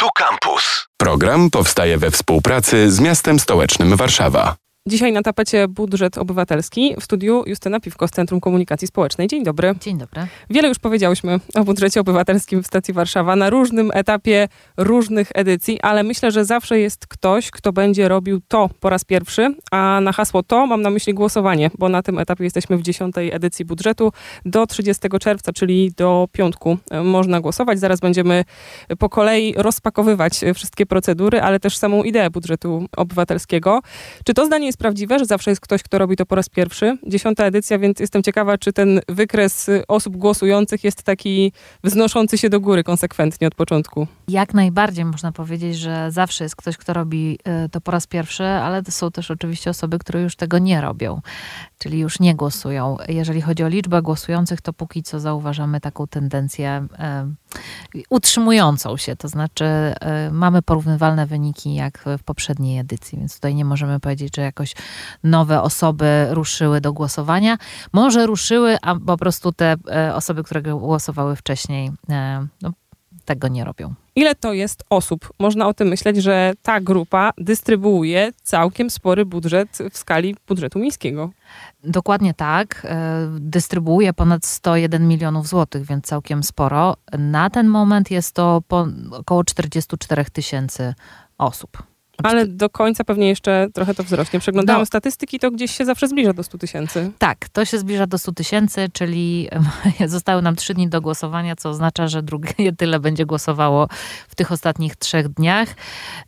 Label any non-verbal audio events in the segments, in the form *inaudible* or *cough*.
Tu Campus. Program powstaje we współpracy z miastem stołecznym Warszawa. Dzisiaj na tapecie budżet obywatelski. W studiu Justyna Piwko z Centrum Komunikacji Społecznej. Dzień dobry. Dzień dobry. Wiele już powiedziałyśmy o budżecie obywatelskim w stacji Warszawa na różnym etapie różnych edycji, ale myślę, że zawsze jest ktoś, kto będzie robił to po raz pierwszy, a na hasło to mam na myśli głosowanie, bo na tym etapie jesteśmy w dziesiątej edycji budżetu. Do 30 czerwca, czyli do piątku można głosować. Zaraz będziemy po kolei rozpakowywać wszystkie procedury, ale też samą ideę budżetu obywatelskiego. Czy to zdanie jest prawdziwe, że zawsze jest ktoś, kto robi to po raz pierwszy. Dziesiąta edycja, więc jestem ciekawa, czy ten wykres osób głosujących jest taki wznoszący się do góry konsekwentnie od początku. Jak najbardziej można powiedzieć, że zawsze jest ktoś, kto robi y, to po raz pierwszy, ale to są też oczywiście osoby, które już tego nie robią, czyli już nie głosują. Jeżeli chodzi o liczbę głosujących, to póki co zauważamy taką tendencję y, utrzymującą się, to znaczy y, mamy porównywalne wyniki jak w poprzedniej edycji, więc tutaj nie możemy powiedzieć, że jakoś nowe osoby ruszyły do głosowania. Może ruszyły, a po prostu te e, osoby, które głosowały wcześniej, e, no, tego nie robią. Ile to jest osób? Można o tym myśleć, że ta grupa dystrybuuje całkiem spory budżet w skali budżetu miejskiego. Dokładnie tak. E, dystrybuuje ponad 101 milionów złotych, więc całkiem sporo. Na ten moment jest to około 44 tysięcy osób. Ale do końca pewnie jeszcze trochę to wzrośnie. Przeglądałam no. statystyki, to gdzieś się zawsze zbliża do 100 tysięcy. Tak, to się zbliża do 100 tysięcy, czyli *laughs* zostały nam trzy dni do głosowania, co oznacza, że drugie *laughs* tyle będzie głosowało w tych ostatnich trzech dniach.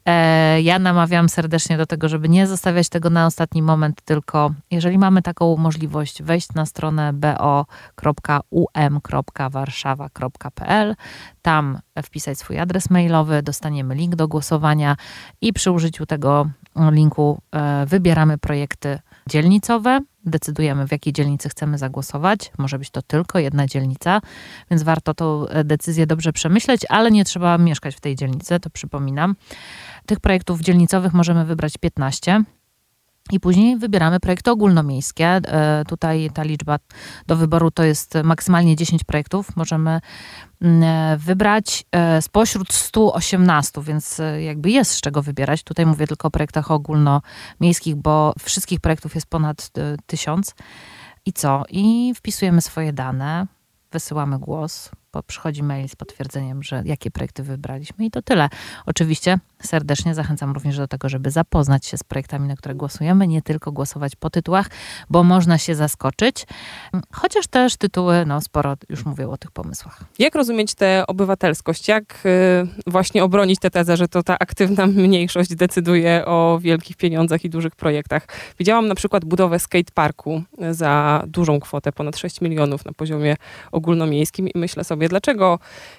E, ja namawiam serdecznie do tego, żeby nie zostawiać tego na ostatni moment, tylko jeżeli mamy taką możliwość, wejść na stronę bo.um.warszawa.pl, tam wpisać swój adres mailowy, dostaniemy link do głosowania i przy użyciu tego linku e, wybieramy projekty dzielnicowe, decydujemy w jakiej dzielnicy chcemy zagłosować. Może być to tylko jedna dzielnica, więc warto tą decyzję dobrze przemyśleć, ale nie trzeba mieszkać w tej dzielnicy, to przypominam. Tych projektów dzielnicowych możemy wybrać 15. I później wybieramy projekty ogólnomiejskie. E, tutaj ta liczba do wyboru to jest maksymalnie 10 projektów. Możemy mm, e, wybrać e, spośród 118, więc jakby jest z czego wybierać. Tutaj mówię tylko o projektach ogólnomiejskich, bo wszystkich projektów jest ponad 1000. I co? I wpisujemy swoje dane, wysyłamy głos, przychodzi mail z potwierdzeniem, że jakie projekty wybraliśmy i to tyle. Oczywiście serdecznie zachęcam również do tego, żeby zapoznać się z projektami, na które głosujemy, nie tylko głosować po tytułach, bo można się zaskoczyć, chociaż też tytuły, no sporo już mówią o tych pomysłach. Jak rozumieć tę obywatelskość? Jak y, właśnie obronić tę tezę, że to ta aktywna *laughs* mniejszość decyduje o wielkich pieniądzach i dużych projektach? Widziałam na przykład budowę skateparku za dużą kwotę, ponad 6 milionów na poziomie ogólnomiejskim i myślę sobie, dlaczego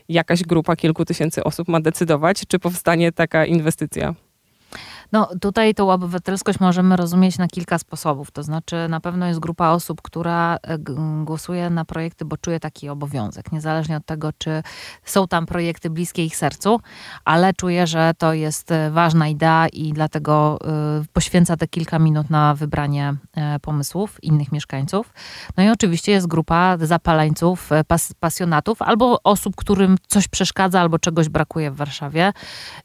jakaś grupa kilku tysięcy osób ma decydować, czy powstanie taka inwestycja? No tutaj tą obywatelskość możemy rozumieć na kilka sposobów. To znaczy na pewno jest grupa osób, która e, głosuje na projekty, bo czuje taki obowiązek. Niezależnie od tego, czy są tam projekty bliskie ich sercu, ale czuje, że to jest e, ważna idea i dlatego e, poświęca te kilka minut na wybranie pomysłów innych mieszkańców. No i oczywiście jest grupa zapaleńców, pas pasjonatów albo osób, którym coś przeszkadza albo czegoś brakuje w Warszawie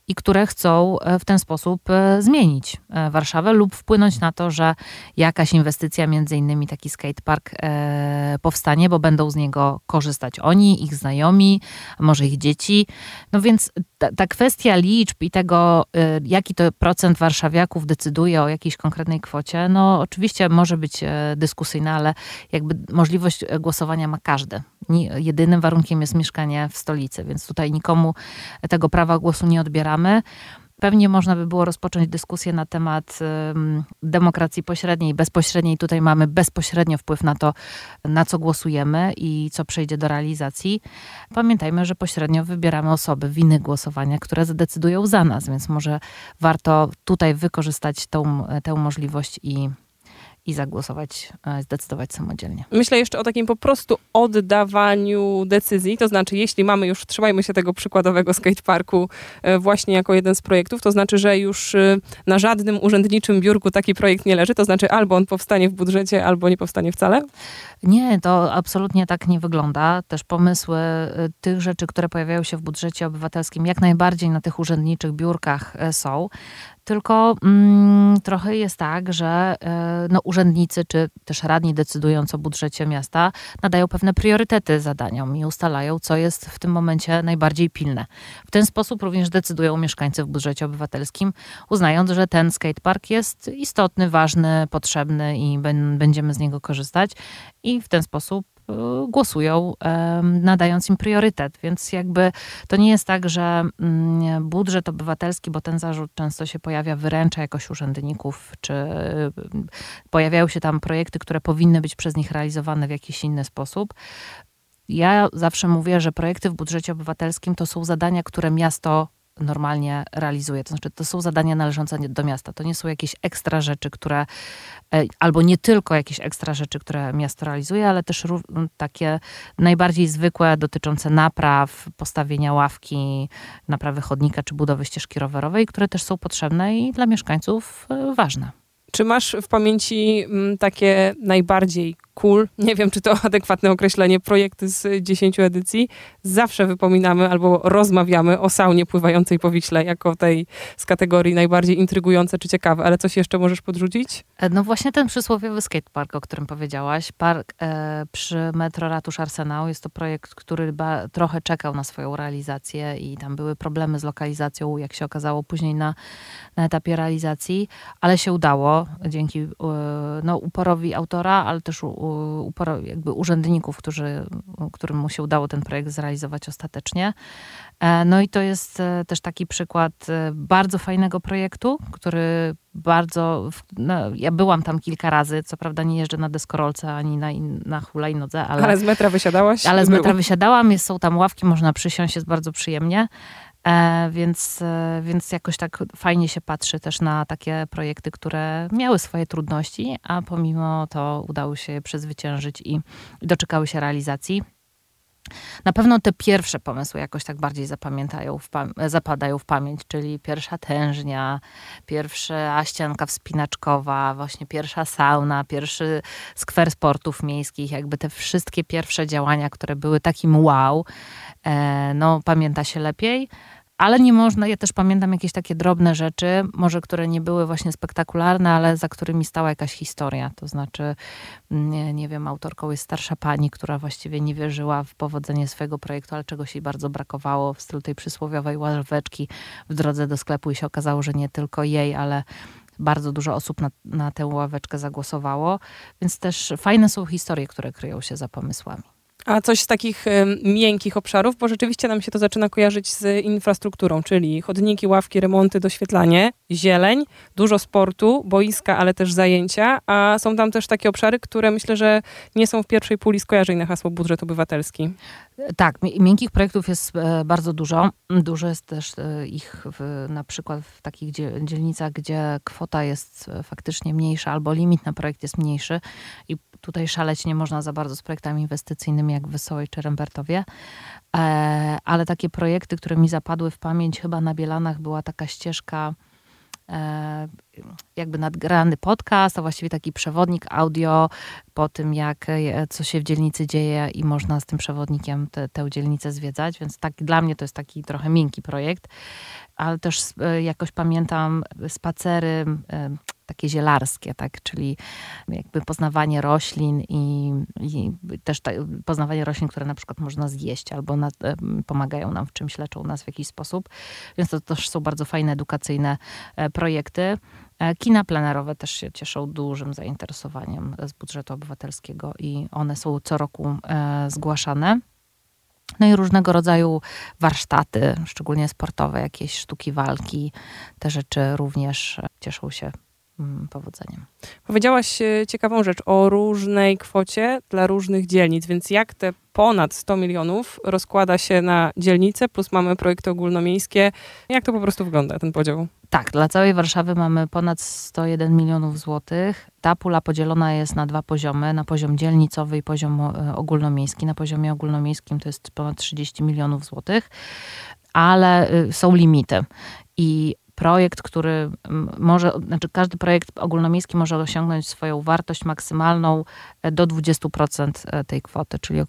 i które chcą w ten sposób zmienić e, Warszawę lub wpłynąć na to, że jakaś inwestycja, między innymi taki skatepark e, powstanie, bo będą z niego korzystać oni, ich znajomi, może ich dzieci. No więc ta, ta kwestia liczb i tego, e, jaki to procent warszawiaków decyduje o jakiejś konkretnej kwocie, no oczywiście może być dyskusyjna, ale jakby możliwość głosowania ma każdy. Jedynym warunkiem jest mieszkanie w stolicy, więc tutaj nikomu tego prawa głosu nie odbieramy. Pewnie można by było rozpocząć dyskusję na temat demokracji pośredniej, bezpośredniej. Tutaj mamy bezpośrednio wpływ na to, na co głosujemy i co przejdzie do realizacji. Pamiętajmy, że pośrednio wybieramy osoby w innych głosowaniach, które zadecydują za nas, więc może warto tutaj wykorzystać tą, tę możliwość i i zagłosować, e, zdecydować samodzielnie. Myślę jeszcze o takim po prostu oddawaniu decyzji, to znaczy jeśli mamy już, trzymajmy się tego przykładowego skateparku e, właśnie jako jeden z projektów, to znaczy, że już e, na żadnym urzędniczym biurku taki projekt nie leży, to znaczy albo on powstanie w budżecie, albo nie powstanie wcale? Nie, to absolutnie tak nie wygląda. Też pomysły tych rzeczy, które pojawiają się w budżecie obywatelskim, jak najbardziej na tych urzędniczych biurkach są. Tylko mm, trochę jest tak, że y, no, urzędnicy czy też radni decydując o budżecie miasta nadają pewne priorytety zadaniom i ustalają, co jest w tym momencie najbardziej pilne. W ten sposób również decydują mieszkańcy w budżecie obywatelskim, uznając, że ten skatepark jest istotny, ważny, potrzebny i będziemy z niego korzystać. I w ten sposób głosują, nadając im priorytet. Więc jakby to nie jest tak, że mm, budżet obywatelski, bo ten zarzut często się pojawia, wyręcza jakoś urzędników, czy y, pojawiają się tam projekty, które powinny być przez nich realizowane w jakiś inny sposób. Ja zawsze mówię, że projekty w budżecie obywatelskim to są zadania, które miasto normalnie realizuje. To znaczy, to są zadania należące do miasta. To nie są jakieś ekstra rzeczy, które, e, albo nie tylko jakieś ekstra rzeczy, które miasto realizuje, ale też takie najbardziej zwykłe, dotyczące napraw, postawienia ławki, naprawy chodnika czy budowy ścieżki rowerowej, które też są potrzebne i dla mieszkańców e, ważne. Czy masz w pamięci takie najbardziej cool, nie wiem czy to *laughs* adekwatne określenie, projekty z 10 edycji, zawsze wypominamy albo rozmawiamy o saunie pływającej po Wiśle, jako tej z kategorii najbardziej intrygujące czy ciekawe, ale coś jeszcze możesz podrzucić? E, no właśnie ten przysłowiowy skatepark, o którym powiedziałaś, park e, przy metro Ratusz Arsenał, jest to projekt, który ba, trochę czekał na swoją realizację i tam były problemy z lokalizacją, jak się okazało później na, na etapie realizacji, ale się udało dzięki e, no, uporowi autora, ale też u, jakby urzędników, którzy, którym mu się udało ten projekt zrealizować ostatecznie. E, no i to jest e, też taki przykład e, bardzo fajnego projektu, który bardzo. No, ja byłam tam kilka razy, co prawda nie jeżdżę na deskorolce ani na, na hulajnodze, ale. Ale z metra wysiadałaś? Ale z metra wysiadałam, jest, są tam ławki, można przysiąść, jest bardzo przyjemnie. E, więc, e, więc jakoś tak fajnie się patrzy też na takie projekty, które miały swoje trudności, a pomimo to udało się je przezwyciężyć i doczekały się realizacji. Na pewno te pierwsze pomysły jakoś tak bardziej zapamiętają w zapadają w pamięć, czyli pierwsza tężnia, pierwsza ścianka wspinaczkowa, właśnie pierwsza sauna, pierwszy skwer sportów miejskich, jakby te wszystkie pierwsze działania, które były takim wow, e, no pamięta się lepiej. Ale nie można, ja też pamiętam jakieś takie drobne rzeczy, może które nie były właśnie spektakularne, ale za którymi stała jakaś historia. To znaczy, nie, nie wiem, autorką jest starsza pani, która właściwie nie wierzyła w powodzenie swojego projektu, ale czegoś jej bardzo brakowało w stylu tej przysłowiowej ławeczki w drodze do sklepu i się okazało, że nie tylko jej, ale bardzo dużo osób na, na tę ławeczkę zagłosowało. Więc też fajne są historie, które kryją się za pomysłami. A coś z takich miękkich obszarów, bo rzeczywiście nam się to zaczyna kojarzyć z infrastrukturą, czyli chodniki, ławki, remonty, doświetlanie, zieleń, dużo sportu, boiska, ale też zajęcia, a są tam też takie obszary, które myślę, że nie są w pierwszej puli skojarzeń na hasło budżet obywatelski. Tak, miękkich projektów jest e, bardzo dużo. Dużo jest też e, ich w, na przykład w takich dzielnicach, gdzie kwota jest e, faktycznie mniejsza albo limit na projekt jest mniejszy i tutaj szaleć nie można za bardzo z projektami inwestycyjnymi jak w Wesołej czy Rembertowie. Ale takie projekty, które mi zapadły w pamięć, chyba na Bielanach była taka ścieżka E, jakby nadgrany podcast, a właściwie taki przewodnik audio po tym, jak, e, co się w dzielnicy dzieje i można z tym przewodnikiem te, tę dzielnicę zwiedzać, więc tak dla mnie to jest taki trochę miękki projekt, ale też e, jakoś pamiętam spacery takie zielarskie, tak, czyli jakby poznawanie roślin i, i też ta, poznawanie roślin, które na przykład można zjeść albo na, pomagają nam w czymś, leczą nas w jakiś sposób. Więc to też są bardzo fajne edukacyjne e, projekty. E, kina plenerowe też się cieszą dużym zainteresowaniem z budżetu obywatelskiego i one są co roku e, zgłaszane. No i różnego rodzaju warsztaty, szczególnie sportowe, jakieś sztuki walki. Te rzeczy również cieszą się powodzeniem. Powiedziałaś e, ciekawą rzecz o różnej kwocie dla różnych dzielnic, więc jak te ponad 100 milionów rozkłada się na dzielnice, plus mamy projekty ogólnomiejskie. Jak to po prostu wygląda, ten podział? Tak, dla całej Warszawy mamy ponad 101 milionów złotych. Ta pula podzielona jest na dwa poziomy, na poziom dzielnicowy i poziom e, ogólnomiejski. Na poziomie ogólnomiejskim to jest ponad 30 milionów złotych, ale y, są limity. I projekt, który może, znaczy każdy projekt ogólnomiejski może osiągnąć swoją wartość maksymalną e, do 20% e, tej kwoty, czyli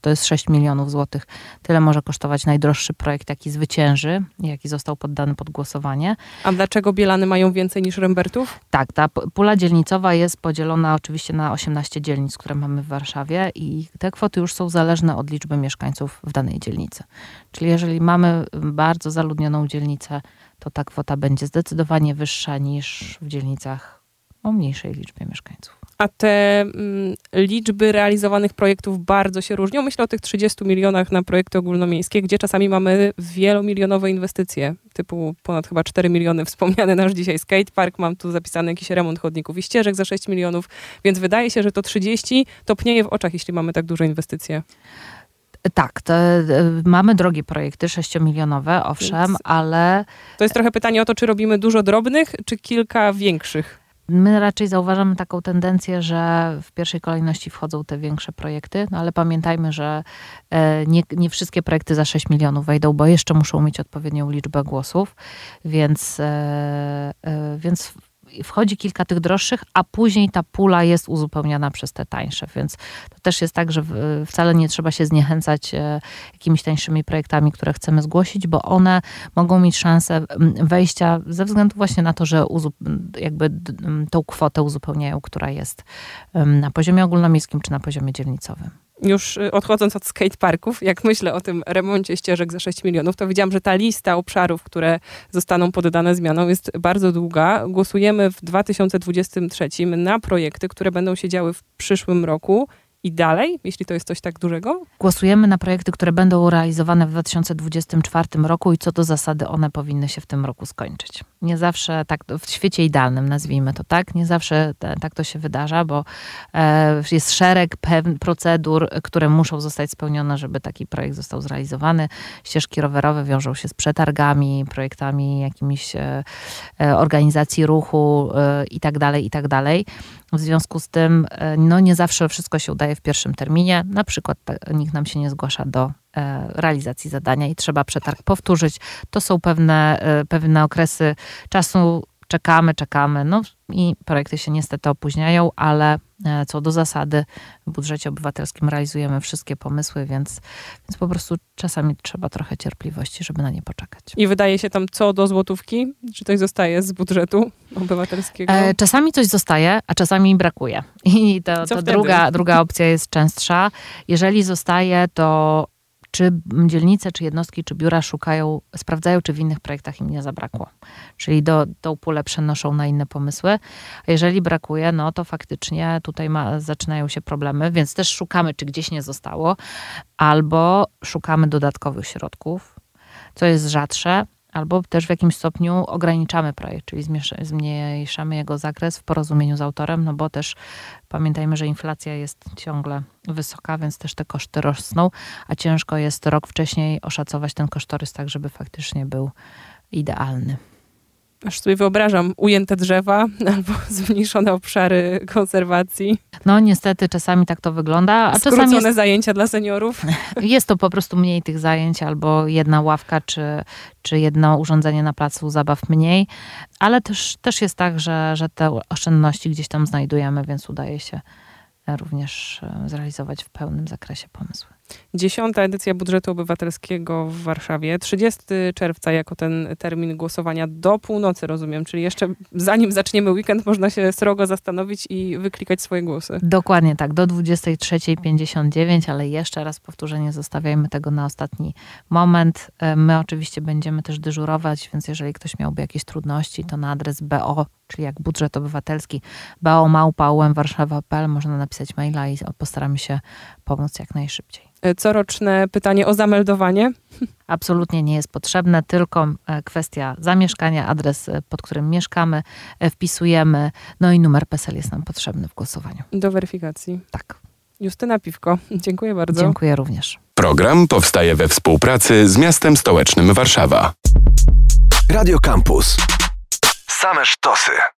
to jest 6 milionów złotych. Tyle może kosztować najdroższy projekt, jaki zwycięży, jaki został poddany pod głosowanie. A dlaczego Bielany mają więcej niż Rembertów? Tak, ta pula dzielnicowa jest podzielona oczywiście na 18 dzielnic, które mamy w Warszawie i te kwoty już są zależne od liczby mieszkańców w danej dzielnicy. Czyli jeżeli mamy bardzo zaludnioną dzielnicę, to ta kwota będzie zdecydowanie wyższa niż w dzielnicach o mniejszej liczbie mieszkańców. A te mm, liczby realizowanych projektów bardzo się różnią. Myślę o tych 30 milionach na projekty ogólnomiejskie, gdzie czasami mamy wielomilionowe inwestycje, typu ponad chyba 4 miliony wspomniany nasz dzisiaj skatepark, mam tu zapisany jakiś remont chodników i ścieżek za 6 milionów, więc wydaje się, że to 30 topnieje w oczach, jeśli mamy tak duże inwestycje. Tak, to, e, mamy drogie projekty, 6-milionowe, owszem, Więc ale. To jest trochę pytanie o to, czy robimy dużo drobnych, czy kilka większych. My raczej zauważamy taką tendencję, że w pierwszej kolejności wchodzą te większe projekty, no ale pamiętajmy, że e, nie, nie wszystkie projekty za 6 milionów wejdą, bo jeszcze muszą mieć odpowiednią liczbę głosów, więc, e, więc wchodzi kilka tych droższych, a później ta pula jest uzupełniana przez te tańsze, więc to też jest tak, że wcale nie trzeba się zniechęcać e, jakimiś tańszymi projektami, które chcemy zgłosić, bo one mogą mieć szansę wejścia ze względu właśnie na to, że jakby tą kwotę uzupełniają, która jest na poziomie ogólnomiejskim czy na poziomie dzielnicowym już y, odchodząc od skateparków, jak myślę o tym remoncie ścieżek za 6 milionów, to widziałam, że ta lista obszarów, które zostaną poddane zmianom jest bardzo długa. Głosujemy w 2023 na projekty, które będą się działy w przyszłym roku i dalej, jeśli to jest coś tak dużego? Głosujemy na projekty, które będą realizowane w 2024 roku i co do zasady one powinny się w tym roku skończyć. Nie zawsze tak, w świecie idealnym nazwijmy to tak, nie zawsze tak to się wydarza, bo e, jest szereg procedur, które muszą zostać spełnione, żeby taki projekt został zrealizowany. Ścieżki rowerowe wiążą się z przetargami, projektami jakimiś e, e, organizacji ruchu i tak dalej, i tak. W związku z tym, e, no nie zawsze wszystko się udaje w pierwszym terminie. Na przykład nikt nam się nie zgłasza do e, realizacji zadania i trzeba przetarg powtórzyć. To są pewne, e, pewne okresy czasu. Czekamy, czekamy. No i projekty się niestety opóźniają, ale E, co do zasady w budżecie obywatelskim realizujemy wszystkie pomysły, więc, więc po prostu czasami trzeba trochę cierpliwości, żeby na nie poczekać. I wydaje się tam co do złotówki? Czy coś zostaje z budżetu obywatelskiego? E, czasami coś zostaje, a czasami brakuje. I to, to druga, druga opcja jest częstsza. Jeżeli zostaje, to czy dzielnice, czy jednostki, czy biura szukają, sprawdzają, czy w innych projektach im nie zabrakło. Czyli do, tą pulę przenoszą na inne pomysły. A jeżeli brakuje, no to faktycznie tutaj ma, zaczynają się problemy, więc też szukamy, czy gdzieś nie zostało, albo szukamy dodatkowych środków, co jest rzadsze, albo też w jakimś stopniu ograniczamy projekt, czyli zmniejszamy jego zakres w porozumieniu z autorem, no bo też pamiętajmy, że inflacja jest ciągle wysoka, więc też te koszty rosną, a ciężko jest rok wcześniej oszacować ten kosztorys tak, żeby faktycznie był idealny aż sobie wyobrażam, ujęte drzewa *laughs* albo zmniejszone obszary konserwacji. No niestety czasami tak to wygląda. A Skrócone czasami jest... zajęcia dla seniorów. *laughs* Jest to po prostu mniej tych zajęć albo jedna ławka czy, czy jedno urządzenie na placu zabaw mniej, ale też, też jest tak, że, że te oszczędności gdzieś tam znajdujemy, więc udaje się również e, zrealizować w pełnym zakresie pomysły. Dziesiąta edycja budżetu obywatelskiego w Warszawie. 30 czerwca jako ten termin głosowania do północy, rozumiem. Czyli jeszcze zanim zaczniemy weekend, można się srogo zastanowić i wyklikać swoje głosy. Dokładnie tak, do 23.59, ale jeszcze raz powtórzę, nie zostawiajmy tego na ostatni moment. E, my oczywiście będziemy też dyżurować, więc jeżeli ktoś miałby jakieś trudności, to na adres bo czyli jak budżet obywatelski baomałpa.warszawa.pl można napisać maila i postaramy się pomóc jak najszybciej. E, coroczne pytanie o zameldowanie. *laughs* Absolutnie nie jest potrzebne, tylko e, kwestia zamieszkania, adres, e, pod którym mieszkamy, wpisujemy, no i numer PESEL jest nam potrzebny w głosowaniu. Do weryfikacji. Tak. Justyna Piwko, *laughs* dziękuję bardzo. Dziękuję również. Program powstaje we współpracy z miastem stołecznym Warszawa. Radio Campus. Same sztosy.